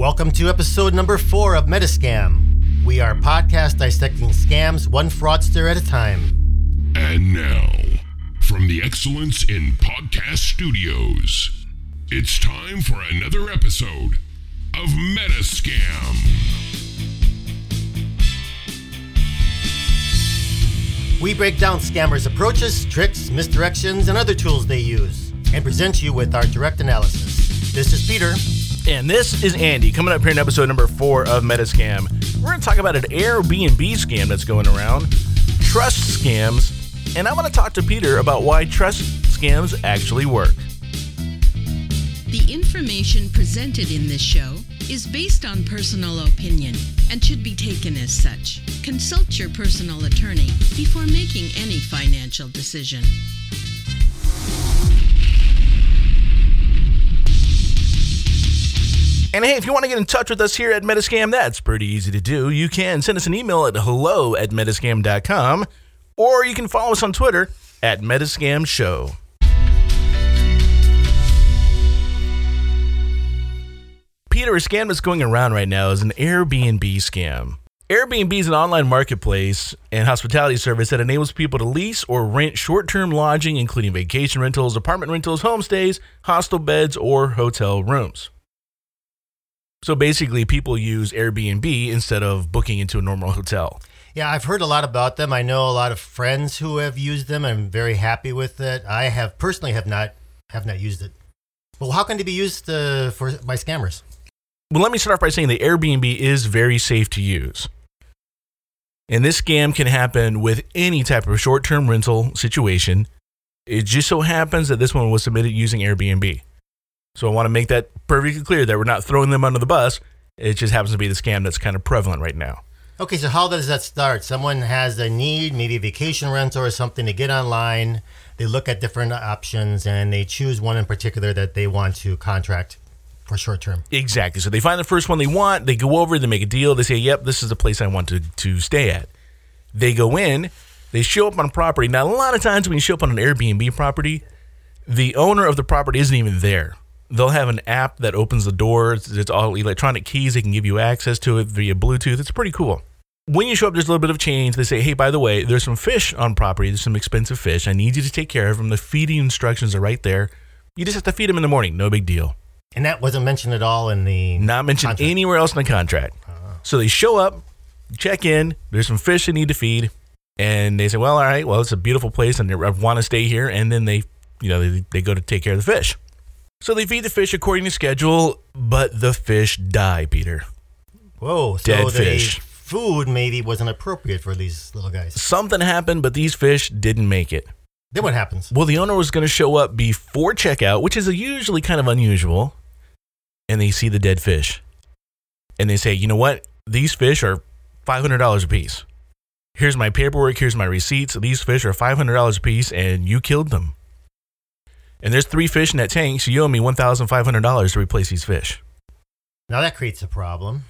Welcome to episode number four of Metascam. We are podcast dissecting scams one fraudster at a time. And now, from the Excellence in Podcast Studios, it's time for another episode of Metascam. We break down scammers' approaches, tricks, misdirections, and other tools they use, and present you with our direct analysis. This is Peter. And this is Andy coming up here in episode number four of Metascam. We're going to talk about an Airbnb scam that's going around, trust scams, and I'm going to talk to Peter about why trust scams actually work. The information presented in this show is based on personal opinion and should be taken as such. Consult your personal attorney before making any financial decision. And hey, if you want to get in touch with us here at Metascam, that's pretty easy to do. You can send us an email at hello at metascam.com, or you can follow us on Twitter at Metascam Show. Peter, a scam that's going around right now is an Airbnb scam. Airbnb is an online marketplace and hospitality service that enables people to lease or rent short term lodging, including vacation rentals, apartment rentals, homestays, hostel beds, or hotel rooms. So basically, people use Airbnb instead of booking into a normal hotel. Yeah, I've heard a lot about them. I know a lot of friends who have used them. I'm very happy with it. I have personally have not have not used it. Well, how can it be used uh, for by scammers? Well, let me start off by saying that Airbnb is very safe to use. And this scam can happen with any type of short term rental situation. It just so happens that this one was submitted using Airbnb. So I want to make that perfectly clear that we're not throwing them under the bus. It just happens to be the scam that's kind of prevalent right now. Okay, so how does that start? Someone has a need, maybe a vacation rental or something to get online. They look at different options and they choose one in particular that they want to contract for short term. Exactly. So they find the first one they want, they go over, they make a deal, they say, Yep, this is the place I want to, to stay at. They go in, they show up on a property. Now, a lot of times when you show up on an Airbnb property, the owner of the property isn't even there they'll have an app that opens the doors. It's, all electronic keys. They can give you access to it via Bluetooth. It's pretty cool. When you show up, there's a little bit of change. They say, hey, by the way, there's some fish on property. There's some expensive fish. I need you to take care of them. The feeding instructions are right there. You just have to feed them in the morning. No big deal. And that wasn't mentioned at all in the. Not mentioned contract. anywhere else in the contract. Uh-huh. So they show up, check in. There's some fish they need to feed. And they say, well, all right, well, it's a beautiful place and I want to stay here. And then they, you know, they, they go to take care of the fish. So they feed the fish according to schedule, but the fish die, Peter. Whoa, so Dead the fish. food maybe wasn't appropriate for these little guys. Something happened, but these fish didn't make it. Then what happens? Well, the owner was going to show up before checkout, which is usually kind of unusual, and they see the dead fish. And they say, you know what? These fish are $500 a piece. Here's my paperwork, here's my receipts. These fish are $500 a piece, and you killed them. And there's three fish in that tank, so you owe me $1,500 to replace these fish. Now that creates a problem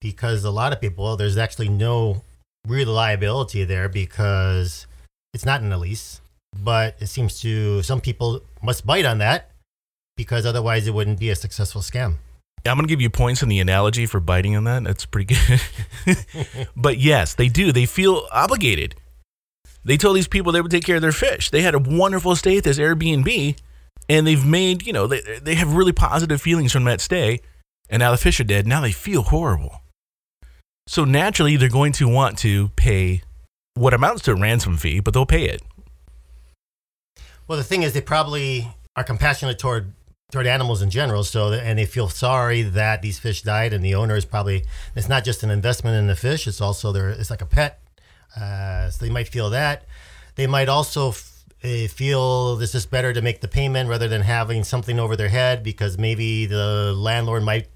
because a lot of people, there's actually no real liability there because it's not in the lease. But it seems to some people must bite on that because otherwise it wouldn't be a successful scam. I'm going to give you points in the analogy for biting on that. That's pretty good. but yes, they do. They feel obligated. They told these people they would take care of their fish. They had a wonderful stay at this Airbnb, and they've made, you know, they, they have really positive feelings from that stay. And now the fish are dead. Now they feel horrible. So naturally, they're going to want to pay what amounts to a ransom fee, but they'll pay it. Well, the thing is, they probably are compassionate toward toward animals in general. So, and they feel sorry that these fish died, and the owner is probably it's not just an investment in the fish; it's also their it's like a pet. Uh, so they might feel that. They might also uh, feel this is better to make the payment rather than having something over their head because maybe the landlord might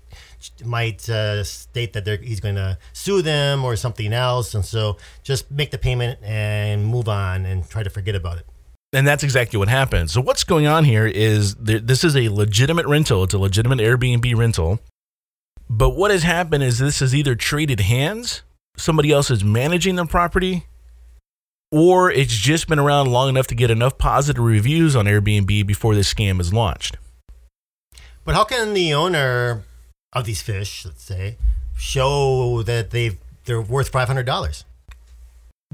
might uh, state that he's going to sue them or something else, and so just make the payment and move on and try to forget about it. And that's exactly what happened. So what's going on here is th- this is a legitimate rental. It's a legitimate Airbnb rental. But what has happened is this is either traded hands, somebody else is managing the property, or it's just been around long enough to get enough positive reviews on Airbnb before this scam is launched. But how can the owner of these fish, let's say, show that they've they're worth five hundred dollars.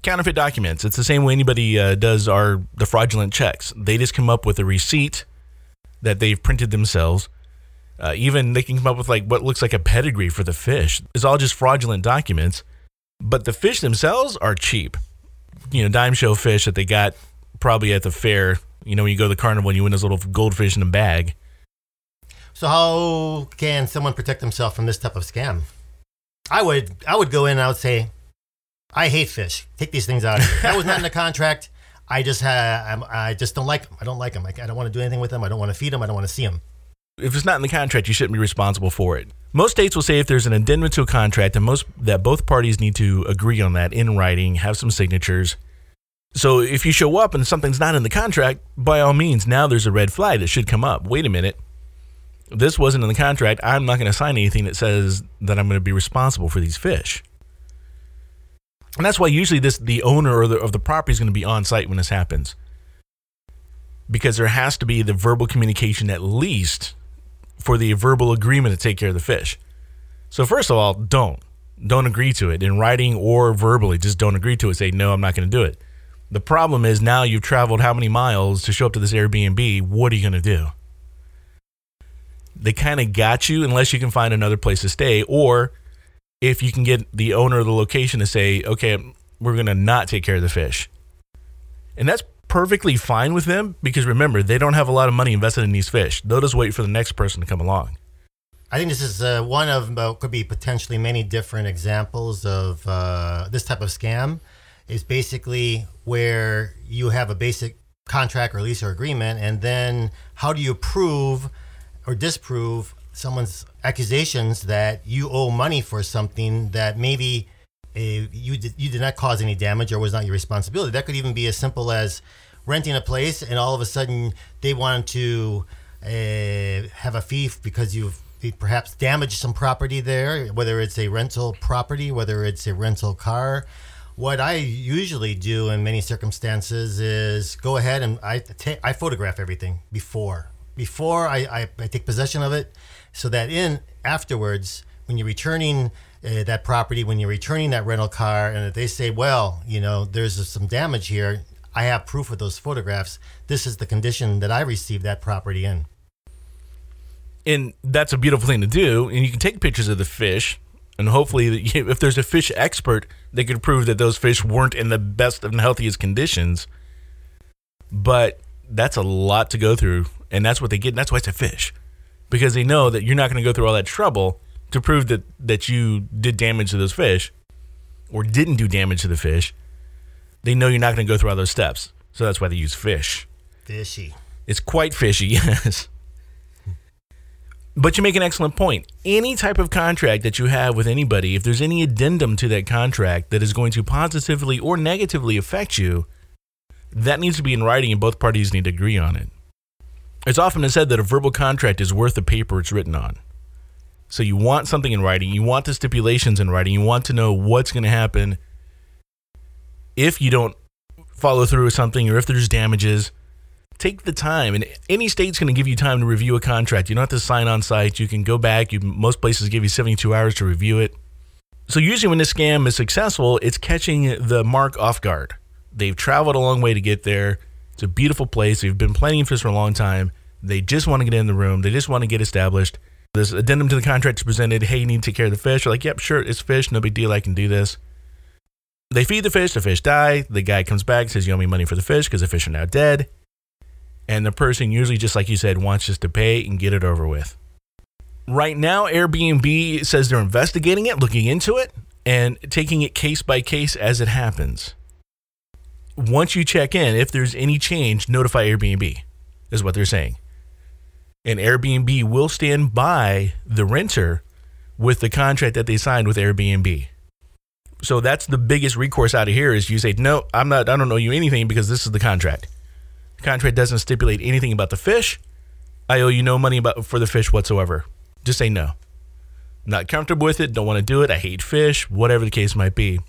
Counterfeit documents. It's the same way anybody uh, does our the fraudulent checks. They just come up with a receipt that they've printed themselves. Uh, even they can come up with like what looks like a pedigree for the fish. It's all just fraudulent documents, but the fish themselves are cheap. You know, dime show fish that they got probably at the fair. You know, when you go to the carnival and you win those little goldfish in a bag. So how can someone protect themselves from this type of scam? I would I would go in and I would say, I hate fish. Take these things out. Of here. That was not in the contract. I just ha- I just don't like them. I don't like them. I, I don't want to do anything with them. I don't want to feed them. I don't want to see them. If it's not in the contract, you shouldn't be responsible for it. Most states will say if there's an addendum to a contract, and most that both parties need to agree on that in writing, have some signatures. So if you show up and something's not in the contract, by all means, now there's a red flag that should come up. Wait a minute. This wasn't in the contract. I'm not going to sign anything that says that I'm going to be responsible for these fish. And that's why usually this the owner the, of the property is going to be on site when this happens. Because there has to be the verbal communication at least for the verbal agreement to take care of the fish. So first of all, don't don't agree to it in writing or verbally. Just don't agree to it. Say no, I'm not going to do it. The problem is now you've traveled how many miles to show up to this Airbnb? What are you going to do? They kind of got you unless you can find another place to stay or if you can get the owner of the location to say, "Okay, we're going to not take care of the fish." And that's perfectly fine with them because remember, they don't have a lot of money invested in these fish. They'll just wait for the next person to come along. I think this is uh, one of uh, could be potentially many different examples of uh, this type of scam. Is basically where you have a basic contract or lease or agreement, and then how do you prove or disprove someone's accusations that you owe money for something that maybe uh, you did, you did not cause any damage or was not your responsibility. That could even be as simple as renting a place and all of a sudden they wanted to uh, have a fee because you've perhaps damaged some property there, whether it's a rental property, whether it's a rental car. What I usually do in many circumstances is go ahead and I ta- I photograph everything before before I, I, I take possession of it, so that in afterwards when you're returning uh, that property, when you're returning that rental car, and if they say, well, you know, there's some damage here, I have proof of those photographs. This is the condition that I received that property in. And that's a beautiful thing to do. And you can take pictures of the fish, and hopefully, if there's a fish expert, they could prove that those fish weren't in the best and healthiest conditions. But that's a lot to go through, and that's what they get. And that's why it's a fish, because they know that you're not going to go through all that trouble to prove that that you did damage to those fish, or didn't do damage to the fish. They know you're not going to go through all those steps, so that's why they use fish. Fishy. It's quite fishy, yes. But you make an excellent point. Any type of contract that you have with anybody, if there's any addendum to that contract that is going to positively or negatively affect you, that needs to be in writing and both parties need to agree on it. It's often said that a verbal contract is worth the paper it's written on. So you want something in writing, you want the stipulations in writing, you want to know what's going to happen if you don't follow through with something or if there's damages. Take the time and any state's going to give you time to review a contract. You don't have to sign on site you can go back. You, most places give you 72 hours to review it. So usually when this scam is successful it's catching the mark off guard. They've traveled a long way to get there. It's a beautiful place. They've been planning for this for a long time. They just want to get in the room. They just want to get established this addendum to the contract is presented. Hey you need to take care of the fish. They're like yep sure it's fish. No big deal. I can do this. They feed the fish. The fish die. The guy comes back says you owe me money for the fish because the fish are now dead. And the person usually just like you said wants just to pay and get it over with. Right now airbnb says they're investigating it looking into it and taking it case by case as it happens. Once you check in if there's any change notify airbnb is what they're saying and airbnb will stand by the renter with the contract that they signed with airbnb so that's the biggest recourse out of here is you say no i'm not i don't owe you anything because this is the contract the contract doesn't stipulate anything about the fish. I owe you no money about for the fish whatsoever. Just say no. Not comfortable with it, don't want to do it, I hate fish, whatever the case might be.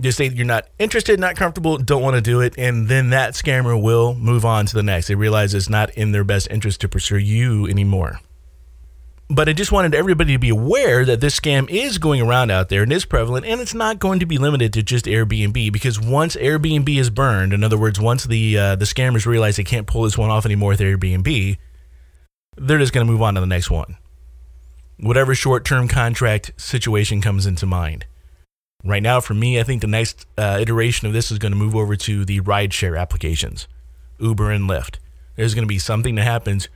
Just say you're not interested, not comfortable, don't want to do it, and then that scammer will move on to the next. They realize it's not in their best interest to pursue you anymore. But I just wanted everybody to be aware that this scam is going around out there and is prevalent, and it's not going to be limited to just Airbnb because once Airbnb is burned, in other words, once the uh, the scammers realize they can't pull this one off anymore with Airbnb, they're just going to move on to the next one. Whatever short term contract situation comes into mind. Right now, for me, I think the next uh, iteration of this is going to move over to the rideshare applications, Uber and Lyft. There's going to be something that happens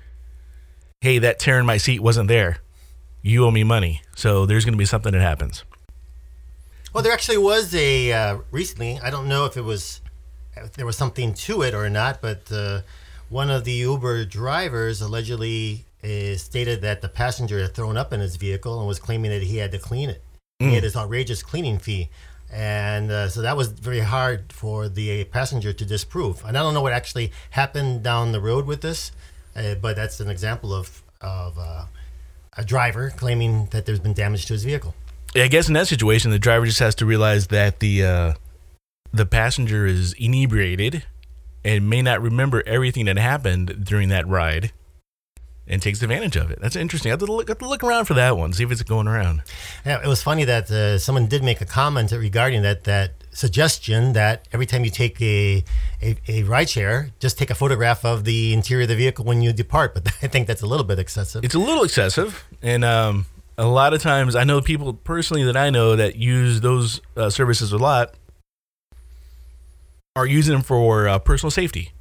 hey, that tear in my seat wasn't there. You owe me money. So there's going to be something that happens. Well, there actually was a uh, recently. I don't know if it was if there was something to it or not, but uh, one of the Uber drivers allegedly uh, stated that the passenger had thrown up in his vehicle and was claiming that he had to clean it. He had this outrageous cleaning fee. And uh, so that was very hard for the passenger to disprove. And I don't know what actually happened down the road with this, uh, but that's an example of, of uh, a driver claiming that there's been damage to his vehicle. I guess in that situation, the driver just has to realize that the uh, the passenger is inebriated and may not remember everything that happened during that ride, and takes advantage of it. That's interesting. I have to look, have to look around for that one, see if it's going around. Yeah, it was funny that uh, someone did make a comment regarding that that suggestion that every time you take a, a a ride share, just take a photograph of the interior of the vehicle when you depart. But I think that's a little bit excessive. It's a little excessive, and um, a lot of times I know people personally that I know that use those uh, services a lot are using them for uh, personal safety.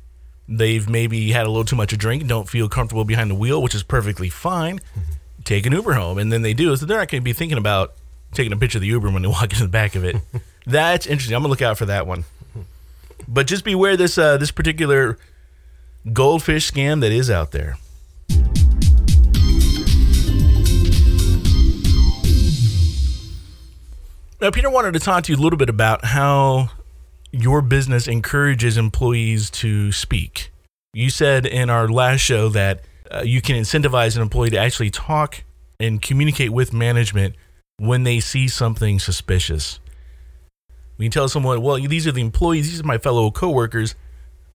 They've maybe had a little too much to drink, don't feel comfortable behind the wheel, which is perfectly fine. Take an Uber home, and then they do. So they're not going to be thinking about taking a picture of the Uber when they walk into the back of it. That's interesting. I'm gonna look out for that one. But just beware this uh, this particular goldfish scam that is out there. Now, Peter wanted to talk to you a little bit about how your business encourages employees to speak. You said in our last show that uh, you can incentivize an employee to actually talk and communicate with management when they see something suspicious. We can tell someone, well, these are the employees, these are my fellow coworkers.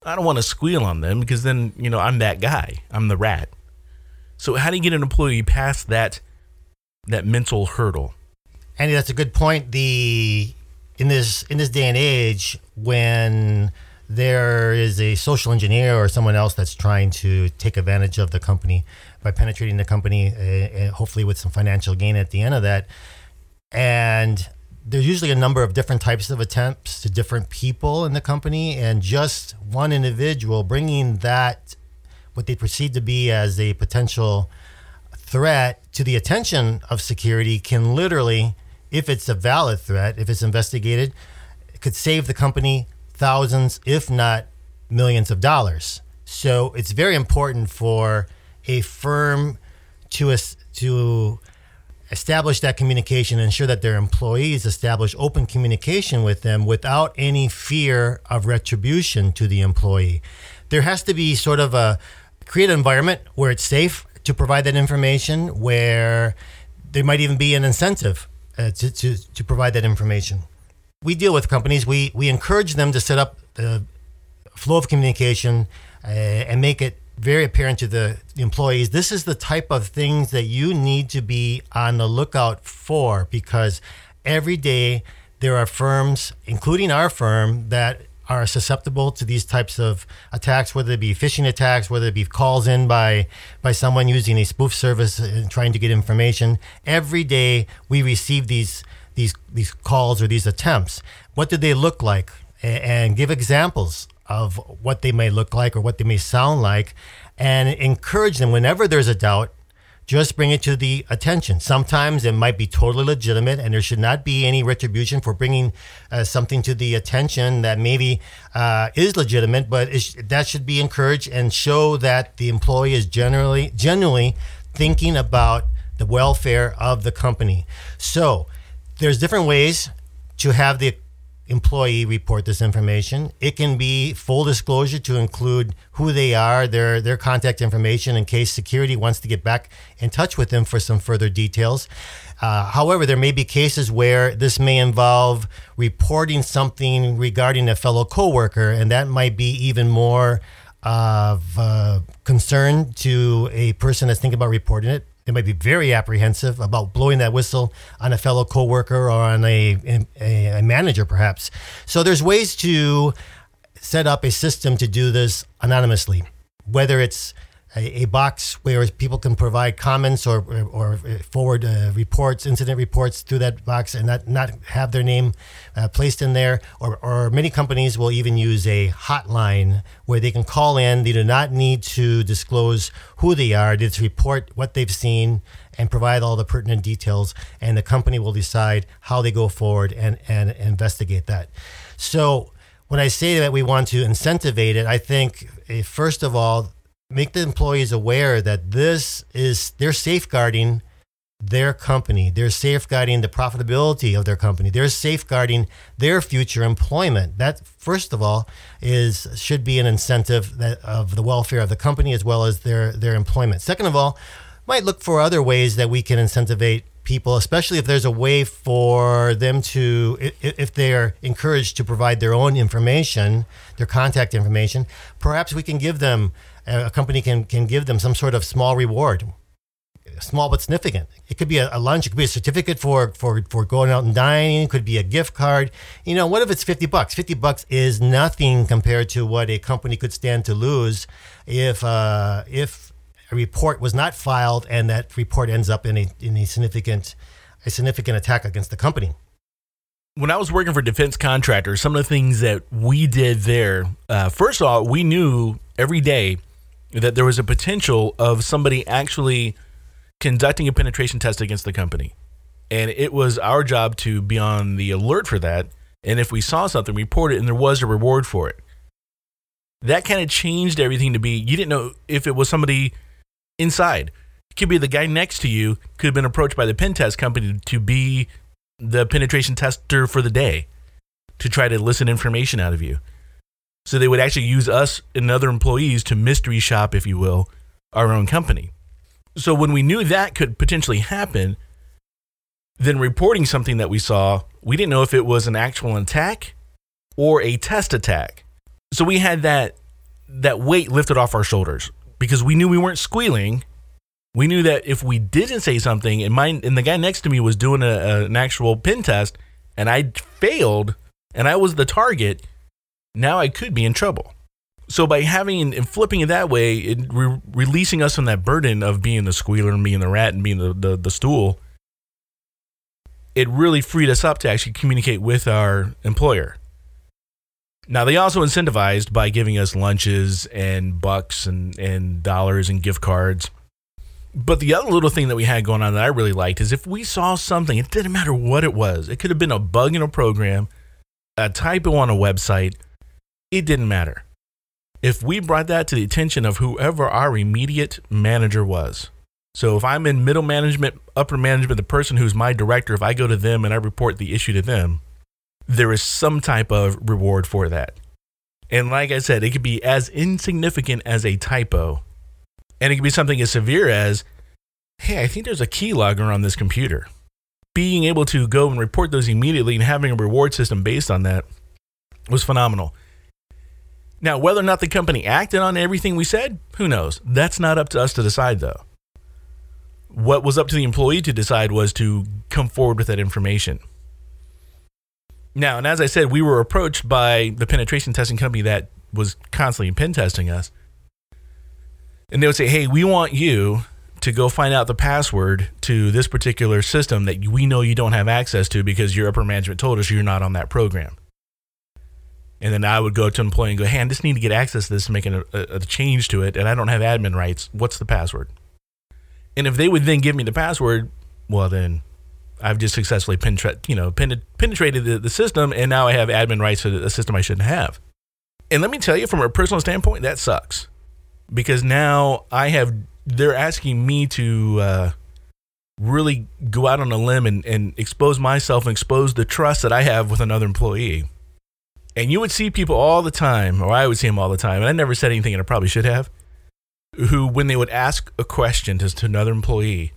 I don't want to squeal on them because then, you know, I'm that guy. I'm the rat. So how do you get an employee past that that mental hurdle? Andy, that's a good point. The in this in this day and age, when there is a social engineer or someone else that's trying to take advantage of the company by penetrating the company, uh, hopefully with some financial gain at the end of that, and there's usually a number of different types of attempts to different people in the company, and just one individual bringing that what they perceive to be as a potential threat to the attention of security can literally, if it's a valid threat, if it's investigated, it could save the company thousands, if not millions of dollars. So it's very important for a firm to to establish that communication, ensure that their employees establish open communication with them without any fear of retribution to the employee. There has to be sort of a create an environment where it's safe to provide that information, where there might even be an incentive uh, to, to, to provide that information. We deal with companies, we, we encourage them to set up the flow of communication uh, and make it very apparent to the employees this is the type of things that you need to be on the lookout for because every day there are firms including our firm that are susceptible to these types of attacks whether it be phishing attacks whether it be calls in by by someone using a spoof service and trying to get information. Every day we receive these these these calls or these attempts. What do they look like? And give examples of what they may look like or what they may sound like and encourage them whenever there's a doubt just bring it to the attention. Sometimes it might be totally legitimate and there should not be any retribution for bringing uh, something to the attention that maybe uh, is legitimate but sh- that should be encouraged and show that the employee is generally genuinely thinking about the welfare of the company. So there's different ways to have the employee report this information. It can be full disclosure to include who they are, their their contact information in case security wants to get back in touch with them for some further details. Uh, however, there may be cases where this may involve reporting something regarding a fellow coworker, and that might be even more of uh, concern to a person that's thinking about reporting it they might be very apprehensive about blowing that whistle on a fellow coworker or on a, a, a manager, perhaps. So there's ways to set up a system to do this anonymously, whether it's a, a box where people can provide comments or, or, forward uh, reports, incident reports through that box and not, not have their name uh, placed in there. Or, or many companies will even use a hotline where they can call in. They do not need to disclose who they are, they just report what they've seen and provide all the pertinent details. And the company will decide how they go forward and, and investigate that. So, when I say that we want to incentivate it, I think eh, first of all, make the employees aware that this is they're safeguarding their company. They're safeguarding the profitability of their company. They're safeguarding their future employment. That first of all is should be an incentive that, of the welfare of the company as well as their their employment. Second of all, might look for other ways that we can incentivize people, especially if there's a way for them to, if they're encouraged to provide their own information, their contact information, perhaps we can give them a company can can give them some sort of small reward small but significant. It could be a, a, lunch, it could be a certificate for, for, for going out and dining, it could be a gift card. You know, what if it's 50 bucks? 50 bucks is nothing compared to what a company could stand to lose if uh, if a report was not filed and that report ends up in a in a significant a significant attack against the company. When I was working for defense contractors, some of the things that we did there, uh, first of all, we knew every day that there was a potential of somebody actually conducting a penetration test against the company. And it was our job to be on the alert for that. And if we saw something, report it, and there was a reward for it. That kind of changed everything to be you didn't know if it was somebody inside. It could be the guy next to you, could have been approached by the pen test company to be the penetration tester for the day to try to elicit information out of you. So they would actually use us and other employees to mystery shop, if you will, our own company. So when we knew that could potentially happen, then reporting something that we saw, we didn't know if it was an actual attack or a test attack. So we had that that weight lifted off our shoulders because we knew we weren't squealing. We knew that if we didn't say something, and mine and the guy next to me was doing a, a, an actual pen test, and I failed, and I was the target, now I could be in trouble. So by having and flipping it that way, it re- releasing us from that burden of being the squealer and being the rat and being the, the, the stool, it really freed us up to actually communicate with our employer. Now they also incentivized by giving us lunches and bucks and, and dollars and gift cards. But the other little thing that we had going on that I really liked is if we saw something, it didn't matter what it was. It could have been a bug in a program, a typo on a website, it didn't matter. If we brought that to the attention of whoever our immediate manager was. So if I'm in middle management, upper management, the person who's my director, if I go to them and I report the issue to them, there is some type of reward for that. And like I said, it could be as insignificant as a typo, and it could be something as severe as, hey, I think there's a keylogger on this computer. Being able to go and report those immediately and having a reward system based on that was phenomenal. Now, whether or not the company acted on everything we said, who knows? That's not up to us to decide, though. What was up to the employee to decide was to come forward with that information. Now, and as I said, we were approached by the penetration testing company that was constantly pen testing us. And they would say, hey, we want you to go find out the password to this particular system that we know you don't have access to because your upper management told us you're not on that program. And then I would go to an employee and go, hey, I just need to get access to this, making a, a, a change to it, and I don't have admin rights. What's the password? And if they would then give me the password, well, then I've just successfully penetra- you know, penetrated the, the system, and now I have admin rights to a system I shouldn't have. And let me tell you, from a personal standpoint, that sucks because now I have they're asking me to uh, really go out on a limb and, and expose myself and expose the trust that I have with another employee. And you would see people all the time, or I would see them all the time, and I never said anything, and I probably should have, who, when they would ask a question to, to another employee,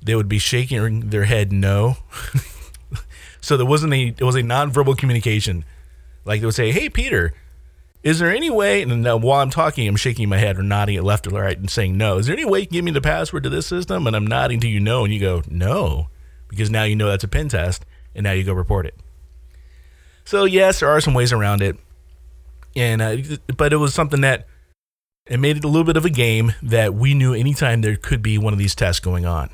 they would be shaking their head no. so there wasn't a it was a nonverbal communication. Like they would say, "Hey, Peter, Is there any way, and now while I'm talking, I'm shaking my head or nodding it left or right and saying no. Is there any way you can give me the password to this system? And I'm nodding to you no, and you go no, because now you know that's a pen test, and now you go report it. So yes, there are some ways around it, and uh, but it was something that it made it a little bit of a game that we knew anytime there could be one of these tests going on.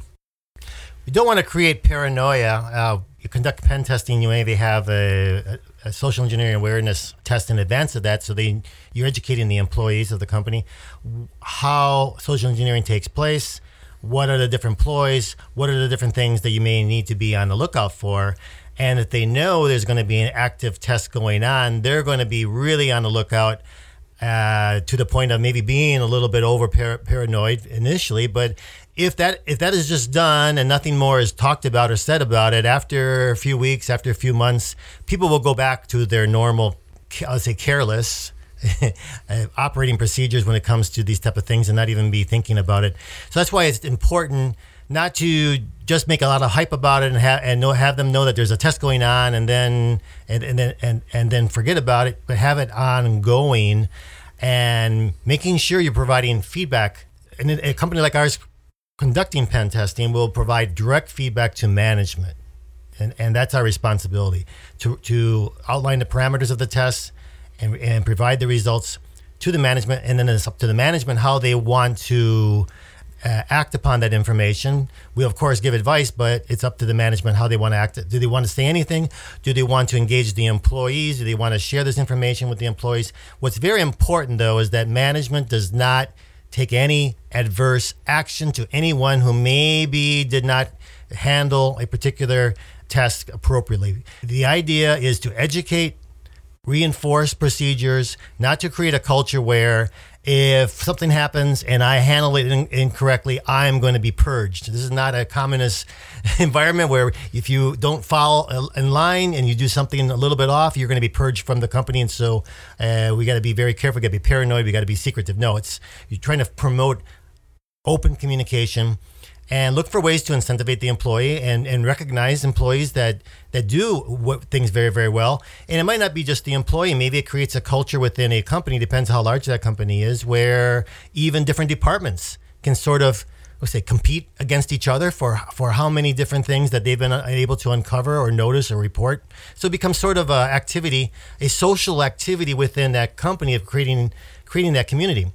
We don't want to create paranoia. Uh, you conduct pen testing, you maybe have a, a, a, social engineering awareness test in advance of that, so they you're educating the employees of the company how social engineering takes place. What are the different ploys? What are the different things that you may need to be on the lookout for? And if they know there's going to be an active test going on, they're going to be really on the lookout uh, to the point of maybe being a little bit over par- paranoid initially. But if that if that is just done and nothing more is talked about or said about it, after a few weeks, after a few months, people will go back to their normal, I'll say, careless. Uh, operating procedures when it comes to these type of things and not even be thinking about it so that's why it's important not to just make a lot of hype about it and have and know, have them know that there's a test going on and then and, and then and, and then forget about it but have it ongoing and making sure you're providing feedback and a company like ours conducting pen testing will provide direct feedback to management. And, and that's our responsibility to, to outline the parameters of the test and, and provide the results to the management. And then it's up to the management how they want to uh, act upon that information. We, of course, give advice, but it's up to the management how they want to act. Do they want to say anything? Do they want to engage the employees? Do they want to share this information with the employees? What's very important, though, is that management does not – take any adverse action to anyone who maybe did not handle a particular task appropriately. The idea is to educate, reinforce procedures, not to create a culture where if something happens and I handle it in, incorrectly, I'm going to be purged. This is not a communist environment where if you don't follow in line and you do something a little bit off, you're going to be purged from the company. And so uh, we got to be very careful. We got to be paranoid. We got to be secretive. No, it's you're trying to promote open communication and look for ways to incentivize the employee and, and recognize employees that that do what, things very very well. And it might not be just the employee. Maybe it creates a culture within a company depends how large that company is where even different departments can sort of let's say compete against each other for for how many different things that they've been able to uncover or notice or report. So it becomes sort of a activity a social activity within that company of creating creating that community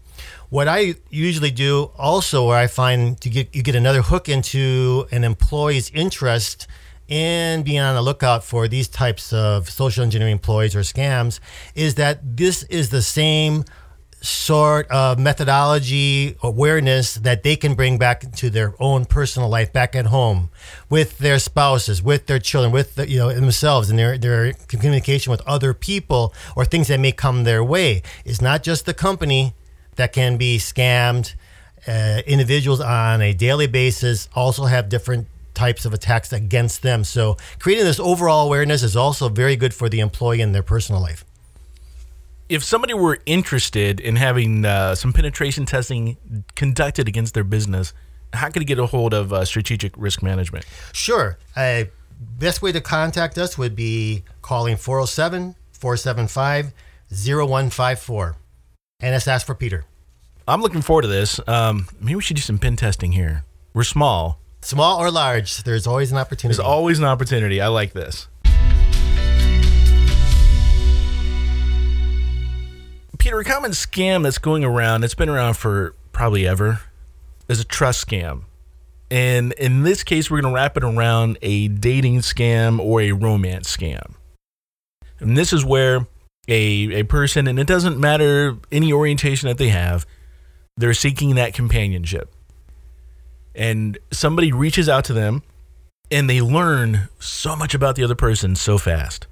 what I usually do also, where I find to get you get another hook into an employee's interest in being on the lookout for these types of social engineering employees or scams, is that this is the same sort of methodology awareness that they can bring back into their own personal life back at home with their spouses with their children with the, you know themselves and their their communication with other people or things that may come their way. It's not just the company that can be scammed. Uh, individuals on a daily basis also have different types of attacks against them. So creating this overall awareness is also very good for the employee in their personal life. If somebody were interested in having uh, some penetration testing conducted against their business, how could they get a hold of uh, strategic risk management? Sure. Uh, best way to contact us would be calling 407 475 0154 and it's asked for Peter. I'm looking forward to this. Um, maybe we should do some pen testing here. We're small. Small or large, there's always an opportunity. There's always an opportunity. I like this. Peter, a common scam that's going around, it's been around for probably ever, is a trust scam. And in this case, we're going to wrap it around a dating scam or a romance scam. And this is where a, a person, and it doesn't matter any orientation that they have, they're seeking that companionship. And somebody reaches out to them and they learn so much about the other person so fast.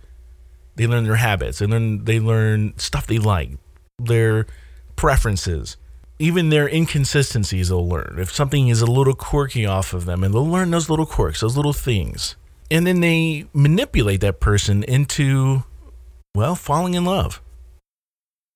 They learn their habits, and then they learn stuff they like, their preferences, even their inconsistencies. They'll learn if something is a little quirky off of them, and they'll learn those little quirks, those little things, and then they manipulate that person into well, falling in love.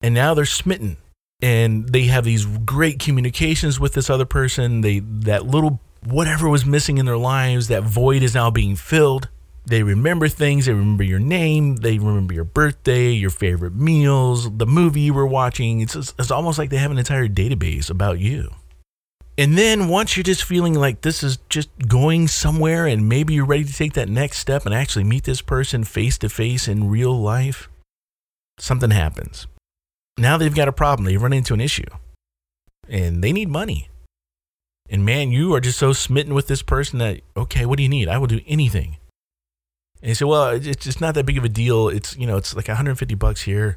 And now they're smitten and they have these great communications with this other person. They that little whatever was missing in their lives, that void is now being filled. They remember things. They remember your name. They remember your birthday, your favorite meals, the movie you were watching. It's, it's almost like they have an entire database about you. And then once you're just feeling like this is just going somewhere and maybe you're ready to take that next step and actually meet this person face to face in real life, something happens. Now they've got a problem. They run into an issue and they need money. And man, you are just so smitten with this person that, okay, what do you need? I will do anything. And he said, well, it's just not that big of a deal. It's, you know, it's like 150 bucks here,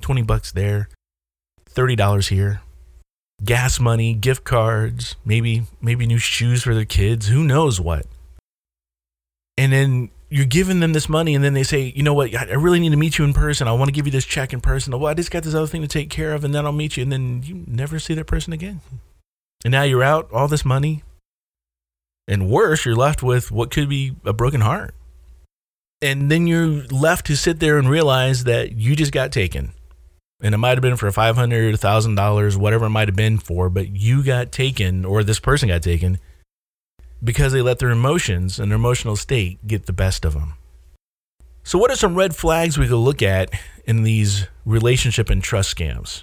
20 bucks there, $30 here, gas money, gift cards, maybe, maybe new shoes for their kids, who knows what. And then you're giving them this money and then they say, you know what, I really need to meet you in person. I want to give you this check in person. Well, I just got this other thing to take care of and then I'll meet you. And then you never see that person again. And now you're out all this money. And worse, you're left with what could be a broken heart. And then you're left to sit there and realize that you just got taken. And it might have been for $500, $1,000, whatever it might have been for, but you got taken or this person got taken because they let their emotions and their emotional state get the best of them. So, what are some red flags we could look at in these relationship and trust scams?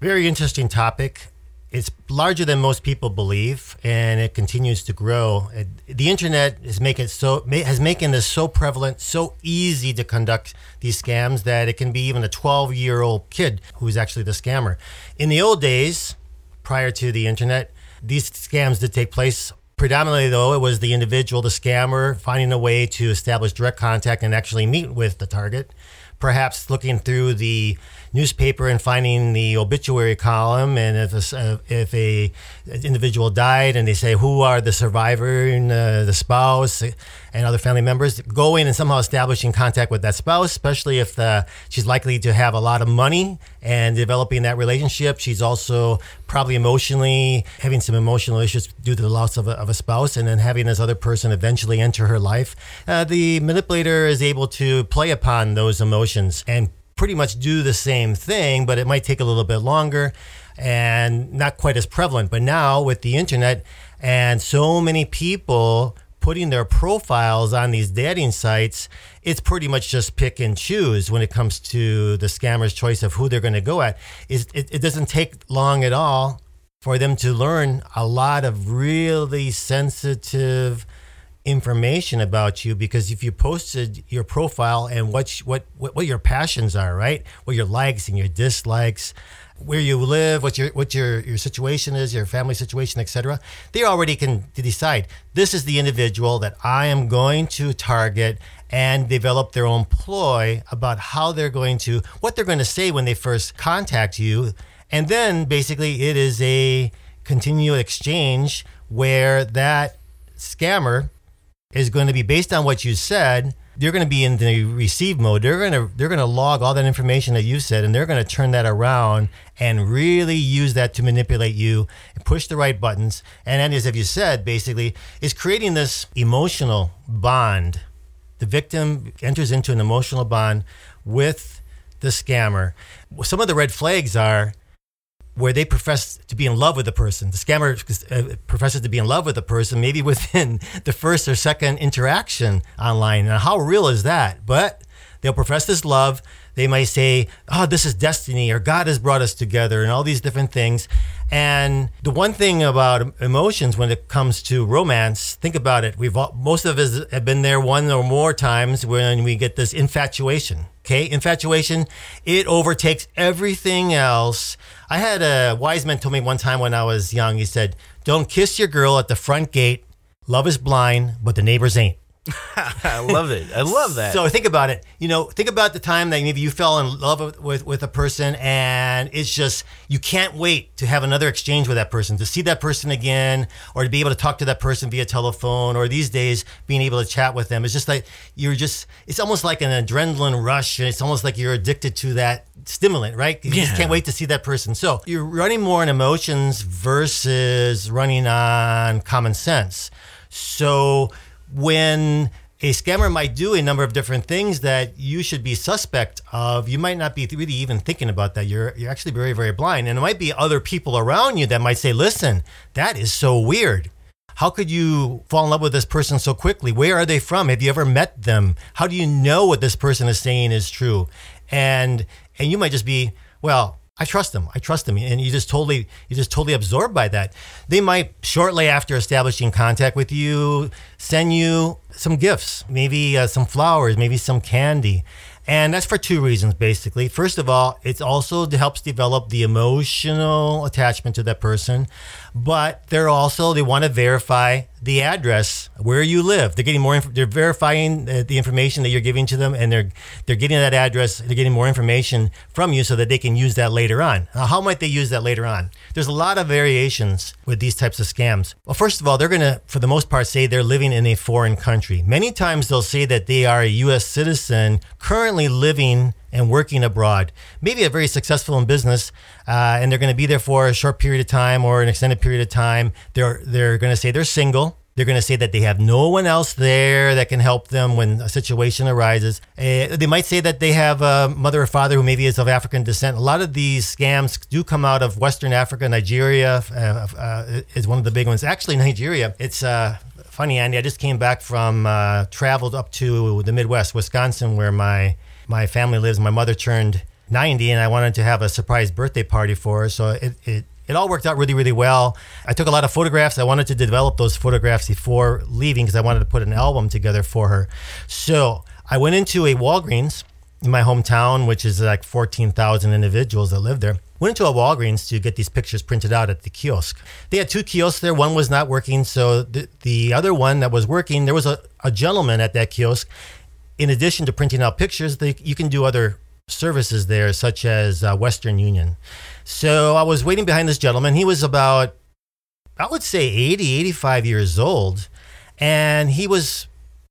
Very interesting topic. It's larger than most people believe, and it continues to grow. It, the internet is making so has making this so prevalent, so easy to conduct these scams that it can be even a 12 year old kid who's actually the scammer. In the old days, prior to the internet, these scams did take place Predominantly, though, it was the individual, the scammer, finding a way to establish direct contact and actually meet with the target. Perhaps looking through the newspaper and finding the obituary column, and if a, uh, if a individual died, and they say who are the survivor and uh, the spouse and other family members, going and somehow establishing contact with that spouse, especially if uh, she's likely to have a lot of money and developing that relationship. She's also probably emotionally having some emotional issues due to the loss of a, of a spouse, and then having this other person eventually enter her life. Uh, the manipulator is able to play upon those emotions and pretty much do the same thing, but it might take a little bit longer and not quite as prevalent. But now with the internet and so many people putting their profiles on these dating sites, it's pretty much just pick and choose when it comes to the scammer's choice of who they're going to go at. It, it, it doesn't take long at all for them to learn a lot of really sensitive information about you because if you posted your profile and what what what your passions are, right? What your likes and your dislikes, where you live, what your what your your situation is, your family situation, etc. They already can decide this is the individual that I am going to target and develop their own ploy about how they're going to what they're going to say when they first contact you, and then basically it is a continual exchange where that scammer is going to be based on what you said. They're going to be in the receive mode. They're going to they're going to log all that information that you said, and they're going to turn that around and really use that to manipulate you and push the right buttons. And as if you said, basically, is creating this emotional bond. The victim enters into an emotional bond with the scammer. Some of the red flags are where they profess to be in love with the person. The scammer uh, professes to be in love with the person, maybe within the first or second interaction online. Now, how real is that? But they'll profess this love. They might say, "Oh, this is destiny," or "God has brought us together," and all these different things. And the one thing about emotions when it comes to romance, think about it. We've all, most of us have been there one or more times when we get this infatuation. Okay, infatuation, it overtakes everything else. I had a wise man told me one time when I was young. He said, "Don't kiss your girl at the front gate. Love is blind, but the neighbors ain't." I love it. I love that. So think about it. You know, think about the time that maybe you fell in love with, with, with, a person and it's just, you can't wait to have another exchange with that person, to see that person again, or to be able to talk to that person via telephone, or these days being able to chat with them. It's just like, you're just, it's almost like an adrenaline rush. And it's almost like you're addicted to that stimulant, right? You yeah. just can't wait to see that person. So you're running more on emotions versus running on common sense. So, when a scammer might do a number of different things that you should be suspect of. You might not be really even thinking about that. You're you're actually very very blind, and it might be other people around you that might say, "Listen, that is so weird. How could you fall in love with this person so quickly? Where are they from? Have you ever met them? How do you know what this person is saying is true? And and you might just be, well, I trust them. I trust them, and you just totally you just totally absorbed by that. They might shortly after establishing contact with you send you some gifts, maybe uh, some flowers, maybe some candy, and that's for two reasons, basically. First of all, it also helps develop the emotional attachment to that person, but they're also, they want to verify the address where you live. They're getting more, inf- they're verifying the, the information that you're giving to them, and they're, they're getting that address, they're getting more information from you so that they can use that later on. Now, how might they use that later on? There's a lot of variations with these types of scams. Well, first of all, they're going to, for the most part, say they're living in a foreign country. Many times they'll say that they are a U.S. citizen currently living and working abroad, maybe a very successful in business, uh, and they're going to be there for a short period of time or an extended period of time. They're they're going to say they're single. They're going to say that they have no one else there that can help them when a situation arises. Uh, they might say that they have a mother or father who maybe is of African descent. A lot of these scams do come out of Western Africa. Nigeria uh, uh, is one of the big ones. Actually, Nigeria, it's uh, funny, Andy. I just came back from uh, traveled up to the Midwest, Wisconsin, where my my family lives. My mother turned 90, and I wanted to have a surprise birthday party for her. So it, it it all worked out really, really well. I took a lot of photographs. I wanted to develop those photographs before leaving because I wanted to put an album together for her. So I went into a Walgreens in my hometown, which is like 14,000 individuals that live there. Went into a Walgreens to get these pictures printed out at the kiosk. They had two kiosks there. One was not working. So the, the other one that was working, there was a, a gentleman at that kiosk. In addition to printing out pictures, they, you can do other services there, such as uh, Western Union. So I was waiting behind this gentleman. He was about, I would say 80, 85 years old. And he was,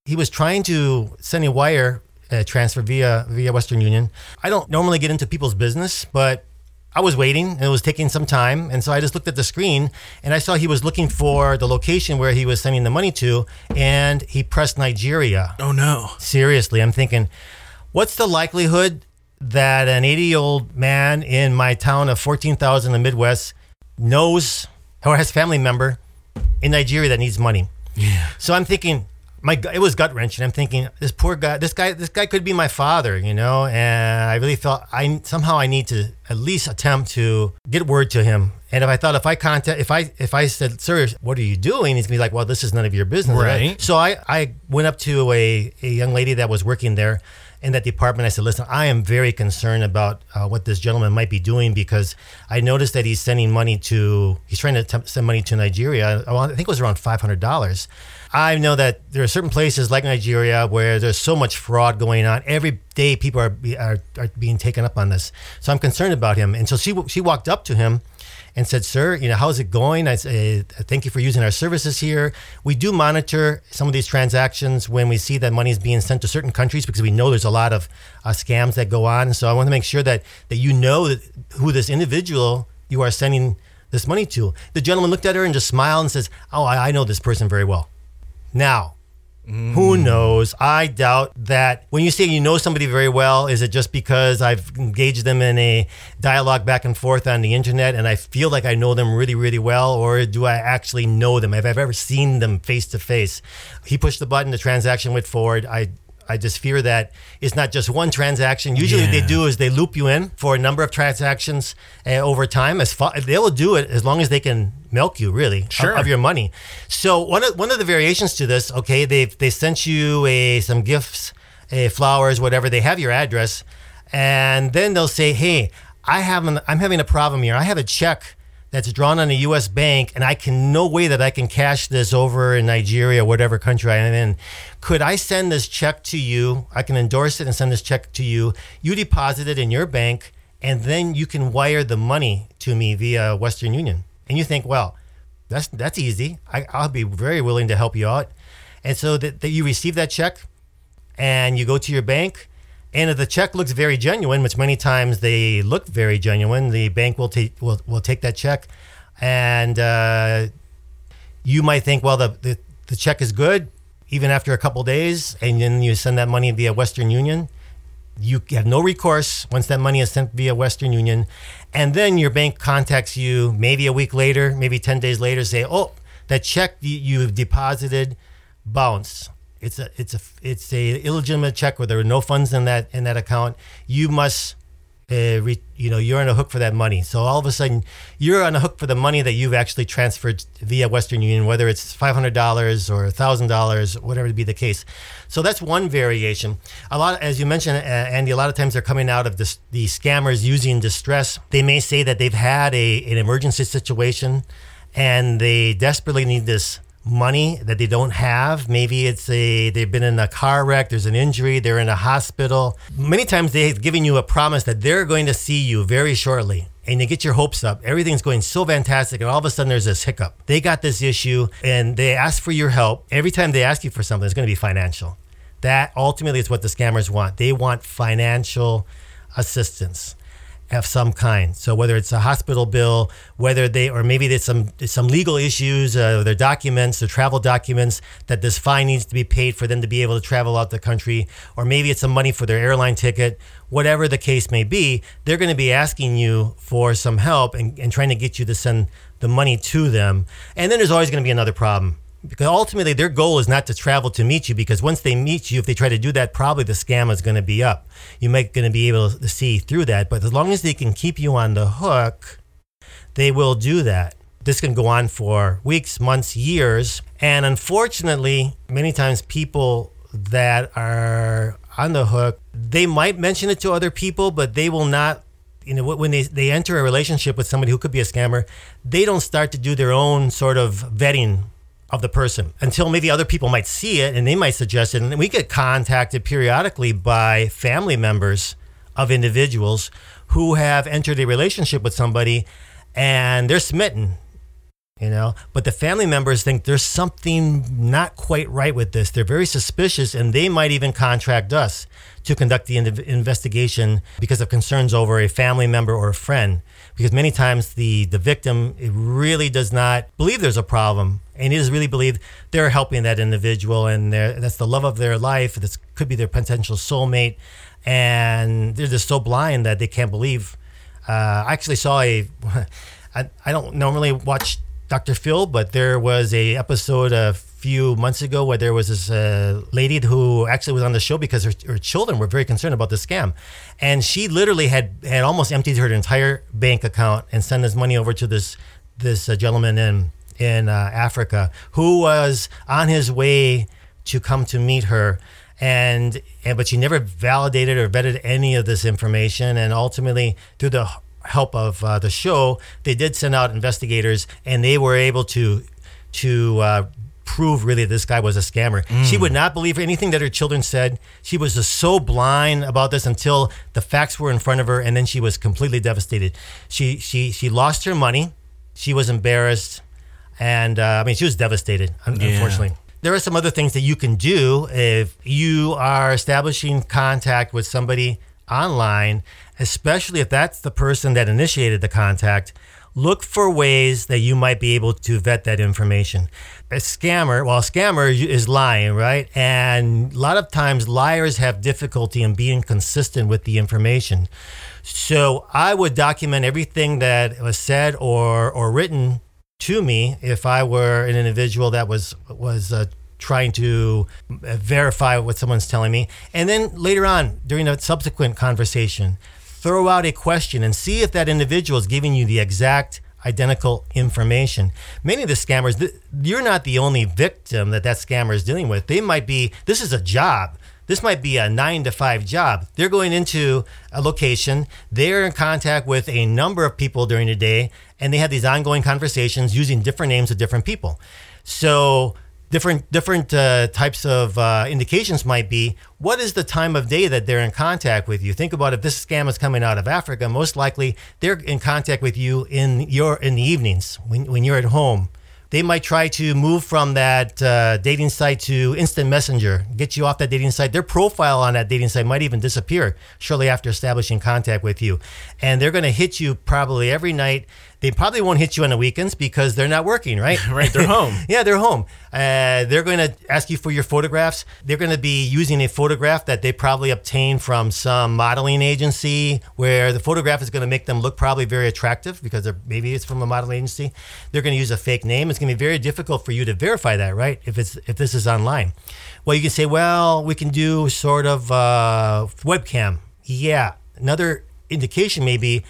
he was trying to send a wire uh, transfer via, via Western Union. I don't normally get into people's business, but I was waiting and it was taking some time. And so I just looked at the screen and I saw he was looking for the location where he was sending the money to. And he pressed Nigeria. Oh no. Seriously, I'm thinking, what's the likelihood that an 80 year old man in my town of 14,000 in the Midwest knows or has family member in Nigeria that needs money? Yeah. So I'm thinking, my it was gut wrenching. I'm thinking this poor guy, this guy, this guy could be my father, you know. And I really felt I somehow I need to at least attempt to get word to him. And if I thought if I contact, if I if I said, "Sir, what are you doing?" He's gonna be like, "Well, this is none of your business." Right. So I I went up to a a young lady that was working there in that department. I said, "Listen, I am very concerned about uh, what this gentleman might be doing because I noticed that he's sending money to he's trying to temp- send money to Nigeria. I I think it was around five hundred dollars." I know that there are certain places like Nigeria where there's so much fraud going on. Every day, people are, are are being taken up on this. So I'm concerned about him. And so she she walked up to him and said, "Sir, you know how's it going? I say, thank you for using our services here. We do monitor some of these transactions when we see that money is being sent to certain countries because we know there's a lot of uh, scams that go on. So I want to make sure that that you know that who this individual you are sending this money to." The gentleman looked at her and just smiled and says, "Oh, I, I know this person very well." Now, who hmm. knows? I doubt that when you say you know somebody very well, is it just because I've engaged them in a dialogue back and forth on the internet and I feel like I know them really, really well? Or do I actually know them? Have I ever seen them face to face? He pushed the button, the transaction went forward. I I just fear that it's not just one transaction. Usually, what they do is they loop you in for a number of transactions uh, over time. As far, they will do it as long as they can milk you, really, of- of, your money. So one of one of the variations to this, okay, they they sent you a some gifts, a flowers, whatever. They have your address, and then they'll say, "Hey, I have an, I'm having a problem here. I have a check." That's drawn on a U.S. bank, and I can no way that I can cash this over in Nigeria, whatever country I am in. Could I send this check to you? I can endorse it and send this check to you. You deposit it in your bank, and then you can wire the money to me via Western Union. And you think, well, that's that's easy. I, I'll be very willing to help you out. And so that, that you receive that check, and you go to your bank, and if the check looks very genuine, which many times they look very genuine, the bank will take will, will take that check, and uh, you might think, well, the, the the check is good, even after a couple days, and then you send that money via Western Union. You have no recourse once that money is sent via Western Union, and then your bank contacts you maybe a week later, maybe ten days later, say, "Oh, that check you, you've deposited bounced. It's a it's a it's a illegitimate check where there are no funds in that in that account. You must uh, re, you know you're on a hook for that money. So all of a sudden you're on a hook for the money that you've actually transferred via Western Union, whether it's five hundred dollars or thousand dollars, whatever to be the case. So that's one variation. A lot, as you mentioned, uh, Andy, a lot of times they're coming out of this, the scammers using distress. They may say that they've had a an emergency situation, and they desperately need this money that they don't have. Maybe it's a they've been in a car wreck, there's an injury, they're in a hospital. Many times they've given you a promise that they're going to see you very shortly. And you get your hopes up. Everything's going so fantastic, and all of a sudden there's this hiccup. They got this issue, and they ask for your help. Every time they ask you for something, it's going to be financial. That ultimately is what the scammers want. They want financial assistance of some kind. So whether it's a hospital bill, whether they or maybe there's some some legal issues, uh, their documents, their travel documents that this fine needs to be paid for them to be able to travel out the country, or maybe it's some money for their airline ticket. Whatever the case may be, they're going to be asking you for some help and, and trying to get you to send the money to them. And then there's always going to be another problem because ultimately their goal is not to travel to meet you because once they meet you if they try to do that probably the scam is going to be up. You might going to be able to see through that but as long as they can keep you on the hook they will do that. This can go on for weeks months years and unfortunately many times people that are on the hook they might mention it to other people but they will not you know when they, they enter a relationship with somebody who could be a scammer they don't start to do their own sort of vetting of the person until maybe other people might see it and they might suggest it. And we get contacted periodically by family members of individuals who have entered a relationship with somebody and they're smitten, you know. But the family members think there's something not quite right with this. They're very suspicious and they might even contract us to conduct the investigation because of concerns over a family member or a friend. Because many times the, the victim really does not believe there's a problem and it is really believed they're helping that individual and that's the love of their life. This could be their potential soulmate. And they're just so blind that they can't believe. Uh, I actually saw a. I, I don't normally watch Dr. Phil, but there was a episode a few months ago where there was this uh, lady who actually was on the show because her, her children were very concerned about the scam, and she literally had had almost emptied her entire bank account and sent this money over to this this uh, gentleman in in uh, Africa who was on his way to come to meet her. And, and but she never validated or vetted any of this information. And ultimately, through the help of uh, the show, they did send out investigators, and they were able to to uh, prove really this guy was a scammer. Mm. She would not believe anything that her children said. She was just so blind about this until the facts were in front of her, and then she was completely devastated. She she she lost her money. She was embarrassed. And uh, I mean, she was devastated, unfortunately. Yeah. There are some other things that you can do if you are establishing contact with somebody online, especially if that's the person that initiated the contact. Look for ways that you might be able to vet that information. A scammer, well, a scammer is lying, right? And a lot of times liars have difficulty in being consistent with the information. So I would document everything that was said or, or written to me if I were an individual that was was uh, trying to uh, verify what someone's telling me, and then later on during a subsequent conversation, throw out a question and see if that individual is giving you the exact identical information. Many of the scammers, you're not the only victim that that scammer is dealing with. They might be. This is a job. This might be a nine to five job. They're going into a location, they're in contact with a number of people during the day, and they have these ongoing conversations using different names of different people. So, different different uh, types of uh, indications might be what is the time of day that they're in contact with you think about if this scam is coming out of africa most likely they're in contact with you in your in the evenings when, when you're at home they might try to move from that uh, dating site to instant messenger, get you off that dating site. Their profile on that dating site might even disappear shortly after establishing contact with you. And they're going to hit you probably every night. They probably won't hit you on the weekends because they're not working, right? Right, they're home. yeah, they're home. Uh, they're going to ask you for your photographs. They're going to be using a photograph that they probably obtained from some modeling agency where the photograph is going to make them look probably very attractive because they're, maybe it's from a modeling agency. They're going to use a fake name. It's going to be very difficult for you to verify that, right? If it's if this is online. Well, you can say, well, we can do sort of uh, webcam. Yeah. Another indication may be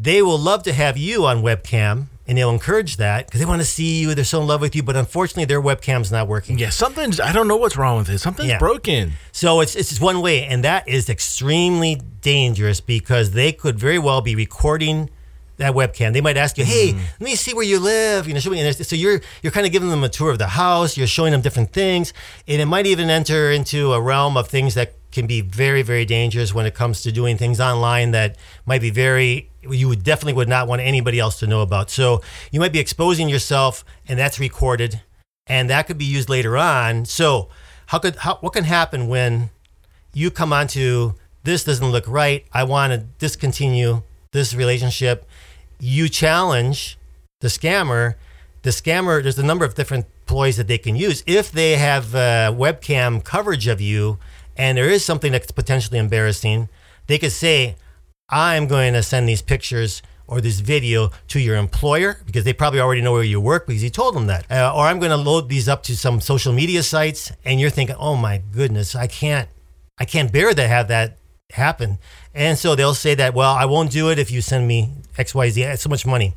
they will love to have you on webcam and they'll encourage that because they want to see you. They're so in love with you, but unfortunately, their webcam's not working. Yeah, something's I don't know what's wrong with it. Something's Yeah. broken. So it's it's just one way, and that is extremely dangerous because they could very well be recording that webcam. They might ask you, "Hey, mm. let me see where you live." You know, show me. And so you're you're kind of giving them a tour of the house. You're showing them different things, and it might even enter into a realm of things that can be very very dangerous when it comes to doing things online that might be very you would definitely would not want anybody else to know about. So you might be exposing yourself, and that's recorded, and that could be used later on. So how could how, what can happen when you come onto this doesn't look right. I want to discontinue this relationship. You challenge the scammer. The scammer, there's a number of different ploys that they can use. If they have uh, webcam coverage of you and there is something that's potentially embarrassing, they could say, I'm going to send these pictures or this video to your employer because they probably already know where you work because you told them that. Uh, or I'm going to load these up to some social media sites and you're thinking, oh my goodness, I can't, I can't bear to have that happen. And so they'll say that, well, I won't do it if you send me X, Y, Z. It's so much money.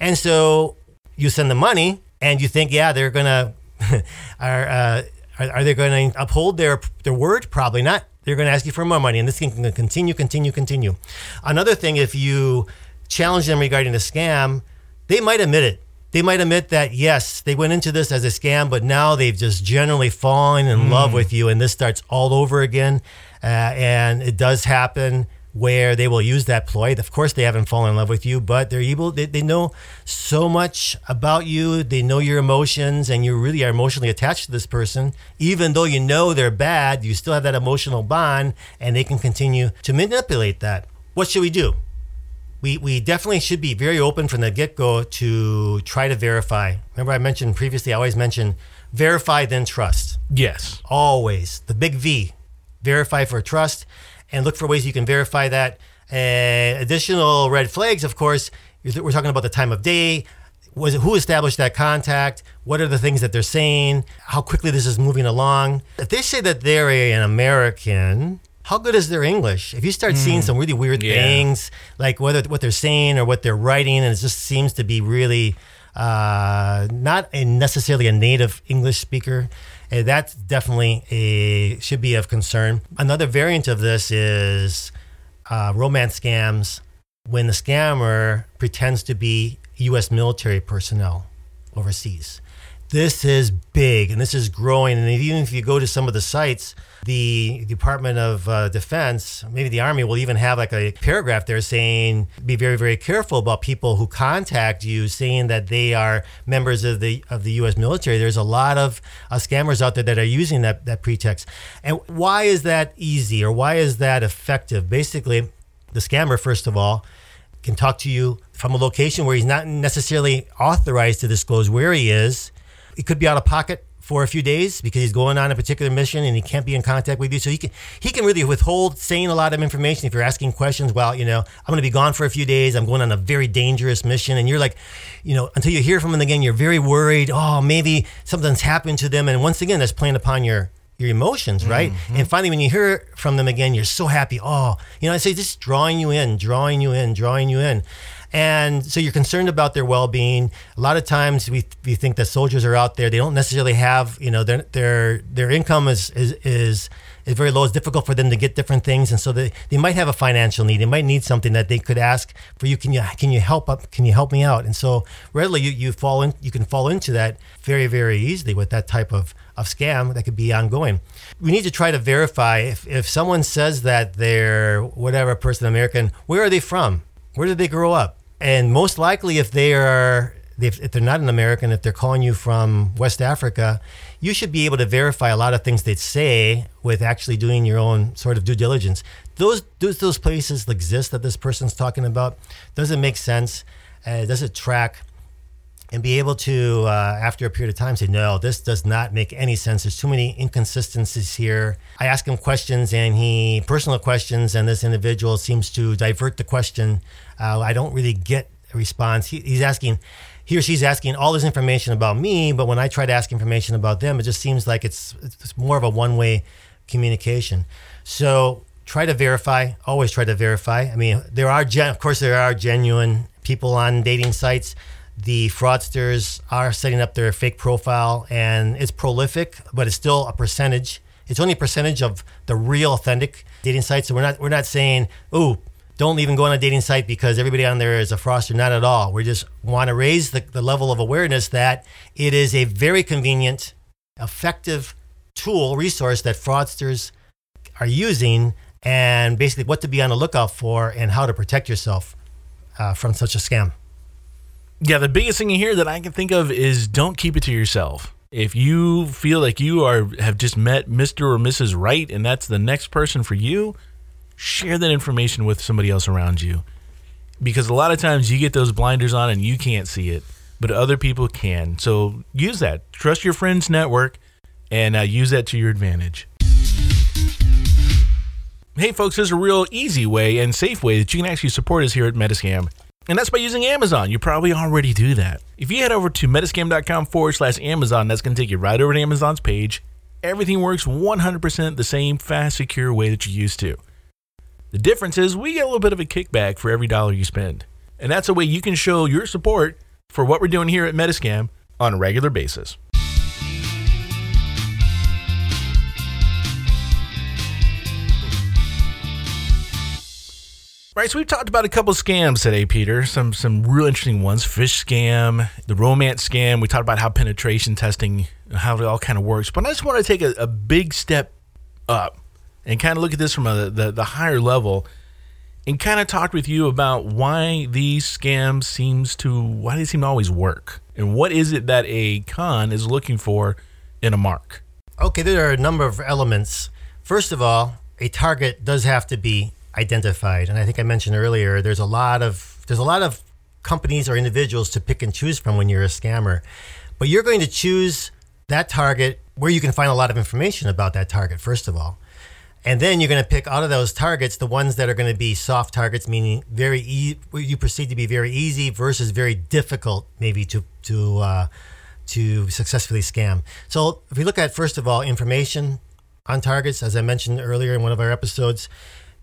And so you send the money and you think, yeah, they're going to, are, uh, are, are they going to uphold their, their word? Probably not. They're going to ask you for more money and this can continue, continue, continue. Another thing, if you challenge them regarding the scam, they might admit it. They might admit that yes, they went into this as a scam, but now they've just generally fallen in love with you, and this starts all over again. Uh, and it does happen where they will use that ploy. Of course, they haven't fallen in love with you, but they're able. They, they know so much about you. They know your emotions, and you really are emotionally attached to this person. Even though you know they're bad, you still have that emotional bond, and they can continue to manipulate that. What should we do? we, we definitely should be very open from the get go to try to verify. Remember, I mentioned previously, I always mention verify, then trust. Yes. Always. The big V. Verify for trust and look for ways you can verify that. Uh, additional red flags, of course, we're talking about the time of day. Was it, who established that contact? What are the things that they're saying? How quickly this is moving along? If they say that they're a- an American, how good is their English? If you start seeing some really weird Yeah. things, like whether what they're saying or what they're writing, and it just seems to be really uh, not a necessarily a native English speaker. Uh, that's definitely a should be of concern. Another variant of this is uh, romance scams when the scammer pretends to be U.S. military personnel overseas. This is big and this is growing. And even if you go to some of the sites, the Department of uh, Defense, maybe the Army will even have like a paragraph there saying, be very, very careful about people who contact you saying that they are members of the of the U.S. military. There's a lot of uh, scammers out there that are using that, that pretext. And why is that easy or why is that effective? Basically, the scammer, first of all, can talk to you from a location where he's not necessarily authorized to disclose where he is. He could be out of pocket for a few days because he's going on a particular mission and he can't be in contact with you. So he can he can really withhold saying a lot of information if you're asking questions. Well, you know, I'm going to be gone for a few days. I'm going on a very dangerous mission, and you're like, you know, until you hear from him again, you're very worried. Oh, maybe something's happened to them, and once again, that's playing upon your your emotions, mm-hmm, right? Mm-hmm. And finally, when you hear from them again, you're so happy. Oh, you know, I say just drawing you in, drawing you in, drawing you in. And so you're concerned about their well-being. A lot of times we, we think that soldiers are out there. They don't necessarily have, you know, their their their income is is is, is very low. It's difficult for them to get different things, and so they, they might have a financial need. They might need something that they could ask for you. Can you can you help up? Can you help me out? And so readily you, you fall in you can fall into that very very easily with that type of of scam that could be ongoing. We need to try to verify if, if someone says that they're whatever person American, where are they from? Where did they grow up? And most likely, if they are, if, they're not an American, if they're calling you from West Africa, you should be able to verify a lot of things they say with actually doing your own sort of due diligence. Those those, those places exist that this person's talking about. Does it make sense? Uh, does it track? And be able to, uh, after a period of time, say, no, this does not make any sense. There's too many inconsistencies here. I ask him questions and he, personal questions, and this individual seems to divert the question. Uh, I don't really get a response. He, he's asking, he or she's asking all this information about me, but when I try to ask information about them, it just seems like it's, it's more of a one way communication. So try to verify, always try to verify. I mean, there are, gen- of course, there are genuine people on dating sites. The fraudsters are setting up their fake profile and it's prolific, but it's still a percentage. It's only a percentage of the real authentic dating sites. So we're not, we're not saying, oh, don't even go on a dating site because everybody on there is a fraudster. Not at all. We just want to raise the, the level of awareness that it is a very convenient, effective tool, resource that fraudsters are using and basically what to be on the lookout for and how to protect yourself uh, from such a scam. Yeah, the biggest thing here that I can think of is don't keep it to yourself. If you feel like you are have just met Mr. or Mrs. Right and that's the next person for you, share that information with somebody else around you. Because a lot of times you get those blinders on and you can't see it, but other people can. So use that. Trust your friend's network and uh, use that to your advantage. Hey, folks, there's a real easy way and safe way that you can actually support us here at Metascam. And that's by using Amazon. You probably already do that. If you head over to metascam.com forward slash Amazon, that's going to take you right over to Amazon's page. Everything works 100% the same fast, secure way that you used to. The difference is we get a little bit of a kickback for every dollar you spend. And that's a way you can show your support for what we're doing here at Metascam on a regular basis. Right, so we've talked about a couple scams today, Peter. Some some real interesting ones: fish scam, the romance scam. We talked about how penetration testing, how it all kind of works. But I just want to take a, a big step up and kind of look at this from a, the the higher level, and kind of talk with you about why these scams seems to why they seem to always work, and what is it that a con is looking for in a mark. Okay, there are a number of elements. First of all, a target does have to be identified. And I think I mentioned earlier, there's a lot of there's a lot of companies or individuals to pick and choose from when you're a scammer. But you're going to choose that target where you can find a lot of information about that target, first of all. And then you're going to pick out of those targets the ones that are going to be soft targets, meaning very e- you perceive to be very easy versus very difficult, maybe to to uh, to successfully scam. So if we look at first of all information on targets, as I mentioned earlier in one of our episodes,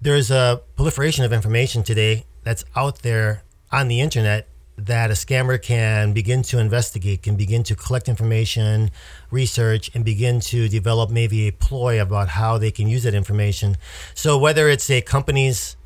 there's a proliferation of information today that's out there on the internet that a scammer can begin to investigate, can begin to collect information, research, and begin to develop maybe a ploy about how they can use that information. So, whether it's a company's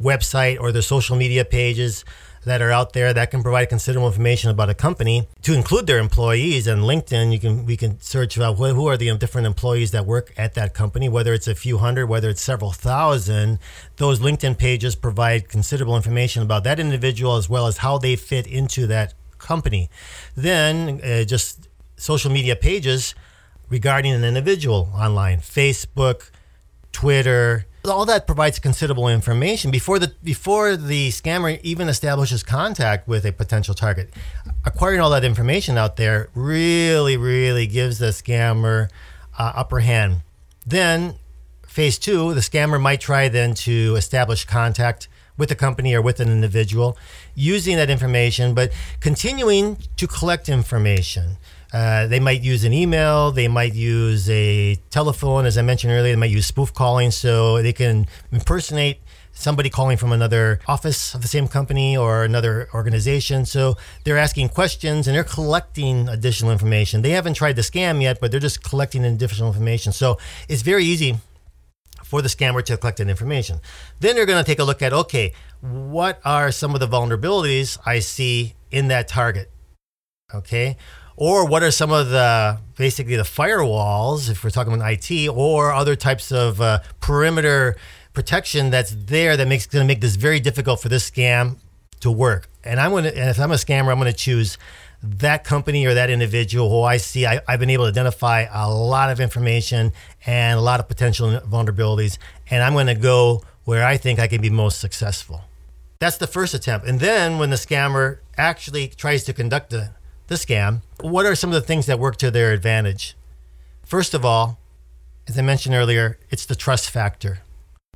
website or their social media pages, that are out there that can provide considerable information about a company. To include their employees and linkedin you can we can search about who, are the different employees that work at that company whether it's a few hundred whether it's several thousand. Those linkedin pages provide considerable information about that individual as well as how they fit into that company. Then uh, just social media pages regarding an individual online facebook twitter all that provides considerable information before the before the scammer even establishes contact with a potential target. Acquiring all that information out there really, really gives the scammer uh, upper hand. Then, phase two, the scammer might try then to establish contact with a company or with an individual using that information, but continuing to collect information. Uh, they might use an email. They might use a telephone, as I mentioned earlier. They might use spoof calling, so they can impersonate somebody calling from another office of the same company or another organization. So they're asking questions and they're collecting additional information. They haven't tried the scam yet, but they're just collecting additional information. So it's very easy for the scammer to collect that information. Then they're going to take a look at okay, what are some of the vulnerabilities I see in that target? Okay or what are some of the basically the firewalls if we're talking about IT or other types of uh, perimeter protection that's there that makes going to make this very difficult for this scam to work. And I'm going to, and if I'm a scammer, I'm going to choose that company or that individual who I see I, have been able to identify a lot of information and a lot of potential vulnerabilities, and I'm going to go where I think I can be most successful. That's the first attempt. And then when the scammer actually tries to conduct the, the scam, what are some of the things that work to their advantage? First of all, as I mentioned earlier, it's the trust factor.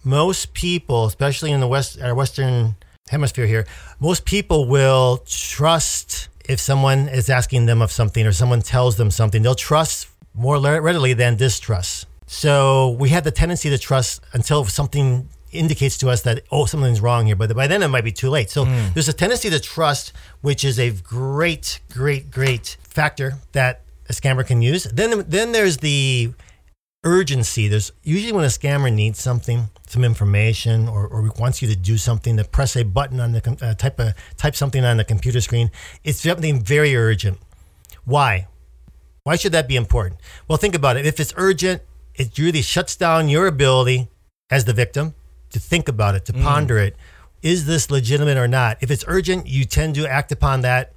Most people, especially in the West, our Western hemisphere here, most people will trust if someone is asking them of something or someone tells them something. They'll trust more readily than distrust. So we have the tendency to trust until something indicates to us that oh something's wrong here but by then it might be too late. So mm. there's a tendency to trust which is a great great great factor that a scammer can use. Then then there's the urgency. There's usually when a scammer needs something some information or, or wants you to do something to press a button on the uh, type of type something on the computer screen it's something very urgent. Why? Why should that be important? Well think about it. If it's urgent it really shuts down your ability as the victim to think about it, to mm. ponder it. Is this legitimate or not? If it's urgent, you tend to act upon that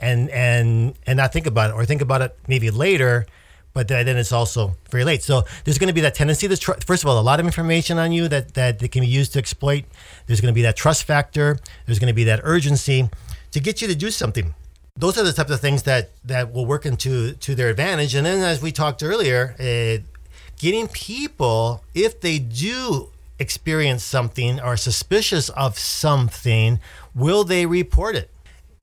and and and not think about it, or think about it maybe later. But then it's also very late. So there's going to be that tendency to tr- first of all a lot of information on you that that, can be used to exploit. There's going to be that trust factor. There's going to be that urgency to get you to do something those are the types of things that that will work into to their advantage. And then, as we talked earlier, uh, getting people if they do experience something or suspicious of something, will they report it?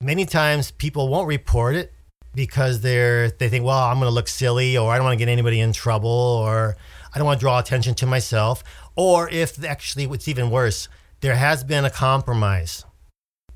Many times people won't report it because they're they think, well, I'm going to look silly or I don't want to get anybody in trouble or I don't want to draw attention to myself. Or if actually what's even worse, there has been a compromise.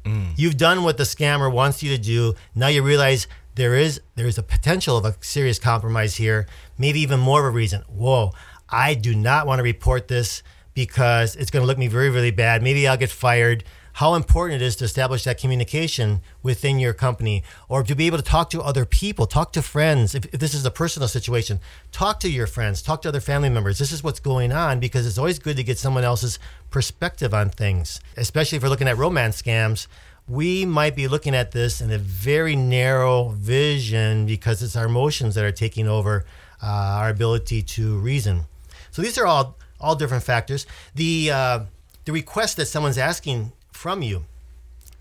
Mm. You've done what the scammer wants you to do. Now you realize there is there is a potential of a serious compromise here, maybe even more of a reason. Whoa, I do not want to report this because it's going to look me very, really bad. Maybe I'll get fired. How important it is to establish that communication within your company or to be able to talk to other people, talk to friends. If, if, this is a personal situation, talk to your friends, talk to other family members. This is what's going on because it's always good to get someone else's perspective on things, especially if we're looking at romance scams. We might be looking at this in a very narrow vision because it's our emotions that are taking over uh, our ability to reason. So these are all all different factors. The uh, the request that someone's asking from you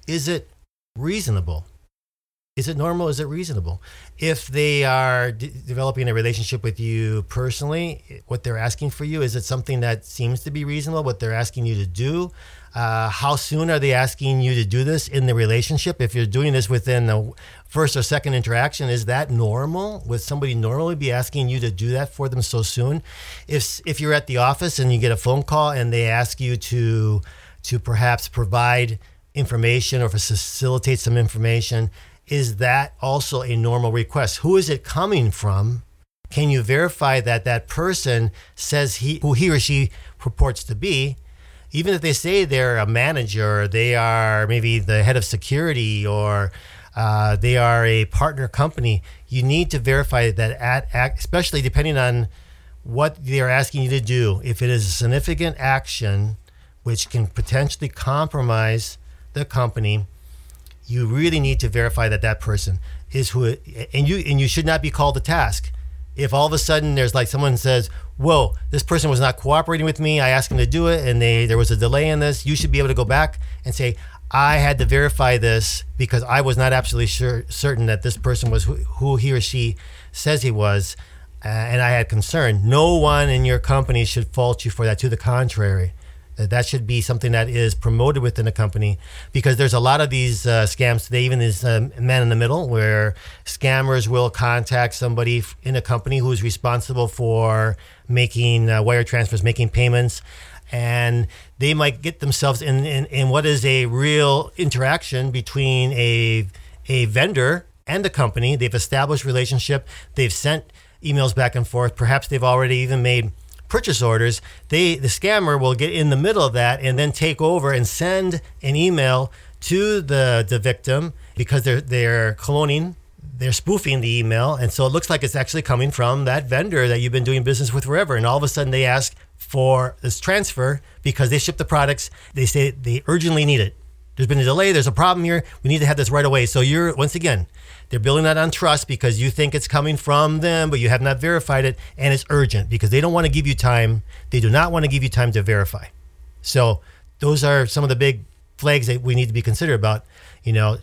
is it reasonable? Is it normal? Is it reasonable? If they are developing a relationship with you personally, what they're asking for you is it something that seems to be reasonable? What they're asking you to do, uh, how soon are they asking you to do this in the relationship? If you're doing this within the first or second interaction, is that normal? Would somebody normally be asking you to do that for them so soon? If if you're at the office and you get a phone call and they ask you to to perhaps provide information or facilitate some information, is that also a normal request? Who is it coming from? Can you verify that that person says he who he or she purports to be? Even if they say they're a manager, they are maybe the head of security or uh, they are a partner company, you need to verify that at, at especially depending on what they're asking you to do. If it is a significant action which can potentially compromise the company, you really need to verify that that person is who it, and you and you should not be called to task if all of a sudden there's like someone says, "Whoa, this person was not cooperating with me. I asked them to do it, and they there was a delay in this." You should be able to go back and say, "I had to verify this because I was not absolutely sure certain that this person was who, who he or she says he was, uh, and I had concern." No one in your company should fault you for that. To the contrary, that should be something that is promoted within a company because there's a lot of these uh, scams today, even these uh, men in the middle, where scammers will contact somebody in a company who's responsible for making uh, wire transfers, making payments, and they might get themselves in, in, in what is a real interaction between a, a vendor and the company. They've established relationship. They've sent emails back and forth. Perhaps they've already even made purchase orders, they the scammer will get in the middle of that and then take over and send an email to the the victim because they're they're cloning they're spoofing the email. And so it looks like it's actually coming from that vendor that you've been doing business with forever. And all of a sudden they ask for this transfer because they ship the products. They say they urgently need it. There's been a delay. There's a problem here. We need to have this right away. So you're once again they're building that on trust because you think it's coming from them, but you have not verified it, and it's urgent because they don't want to give you time. They do not want to give you time to verify. So those are some of the big flags that we need to be considered about. You know,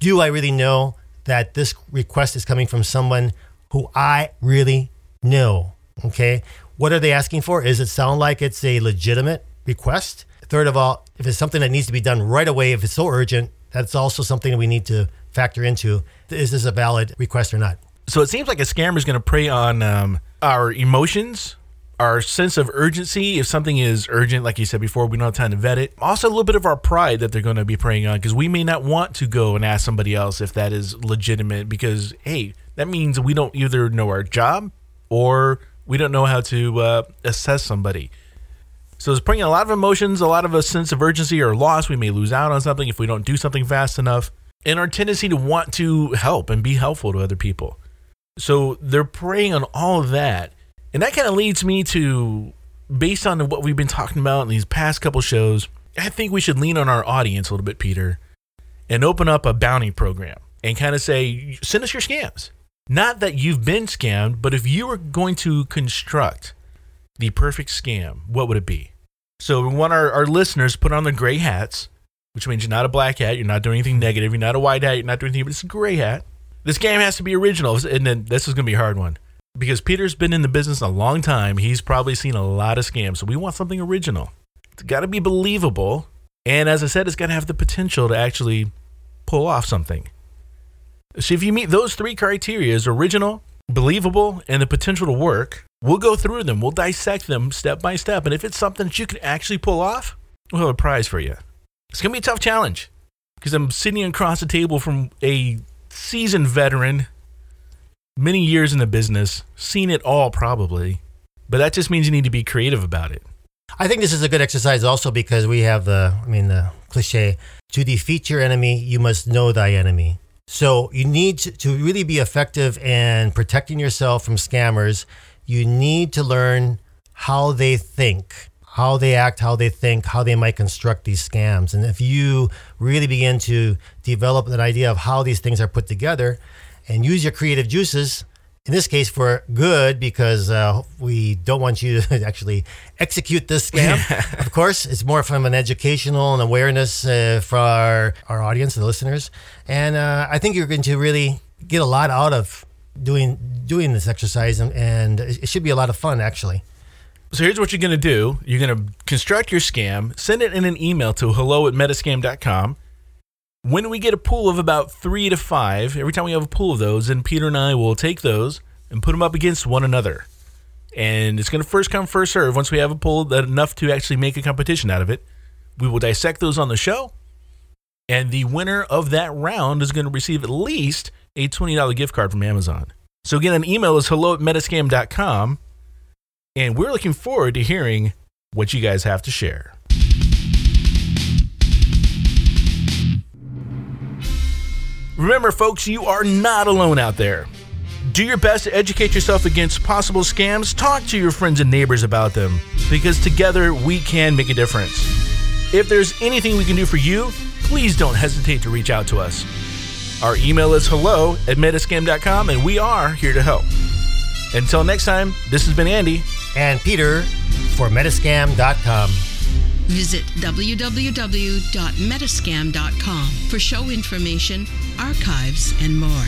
do I really know that this request is coming from someone who I really know? Okay. What are they asking for? Is it sound like it's a legitimate request? Third of all, if it's something that needs to be done right away, if it's so urgent, that's also something that we need to factor into. Is this a valid request or not? So it seems like a scammer is going to prey on um, our emotions, our sense of urgency. If something is urgent, like you said before, we don't have time to vet it. Also, a little bit of our pride that they're going to be preying on because we may not want to go and ask somebody else if that is legitimate because, hey, that means we don't either know our job or we don't know how to uh, assess somebody. So it's bringing a lot of emotions, a lot of a sense of urgency or loss. We may lose out on something if we don't do something fast enough, and our tendency to want to help and be helpful to other people. So they're preying on all of that. And that kind of leads me to, based on what we've been talking about in these past couple shows, I think we should lean on our audience a little bit, Peter, and open up a bounty program and kind of say, send us your scams. Not that you've been scammed, but if you were going to construct the perfect scam, what would it be? So we want our, our listeners put on their gray hats, which means you're not a black hat, you're not doing anything negative, you're not a white hat, you're not doing anything, but it's a gray hat. This game has to be original, and then this is going to be a hard one because Peter's been in the business a long time. He's probably seen a lot of scams, so we want something original. It's got to be believable, and as I said, it's got to have the potential to actually pull off something. So if you meet those three criteria, original, believable, and the potential to work, we'll go through them. We'll dissect them step by step, and if it's something that you can actually pull off, we'll have a prize for you. It's gonna be a tough challenge because I'm sitting across the table from a seasoned veteran, many years in the business, seen it all probably, but that just means you need to be creative about it. I think this is a good exercise also because we have the, I mean, the cliche to defeat your enemy, you must know thy enemy. So you need to, to really be effective in protecting yourself from scammers. You need to learn how they think, how they act, how they think, how they might construct these scams. And if you really begin to develop an idea of how these things are put together and use your creative juices, in this case for good, because uh, we don't want you to actually execute this scam. of course, it's more from an educational and awareness uh, for our, our audience, the listeners. And uh, I think you're going to really get a lot out of doing doing this exercise, and, and it should be a lot of fun, actually. So here's what you're going to do. You're going to construct your scam, send it in an email to hello at metascam.com. When we get a pool of about three to five, every time we have a pool of those, then Peter and I will take those and put them up against one another. And it's going to first come, first serve. Once we have a pool that enough to actually make a competition out of it, we will dissect those on the show. And the winner of that round is going to receive at least a $20 gift card from Amazon. So again, an email is hello at metascam.com. And we're looking forward to hearing what you guys have to share. Remember, folks, you are not alone out there. Do your best to educate yourself against possible scams. Talk to your friends and neighbors about them because together we can make a difference. If there's anything we can do for you, please don't hesitate to reach out to us. Our email is hello at metascam.com and we are here to help. Until next time, this has been Andy. And Peter for Metascam.com. Visit www.metascam.com for show information, archives, and more.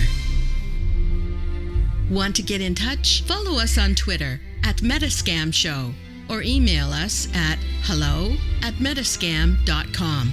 Want to get in touch? Follow us on Twitter at Metascam Show or email us at hello at metascam.com.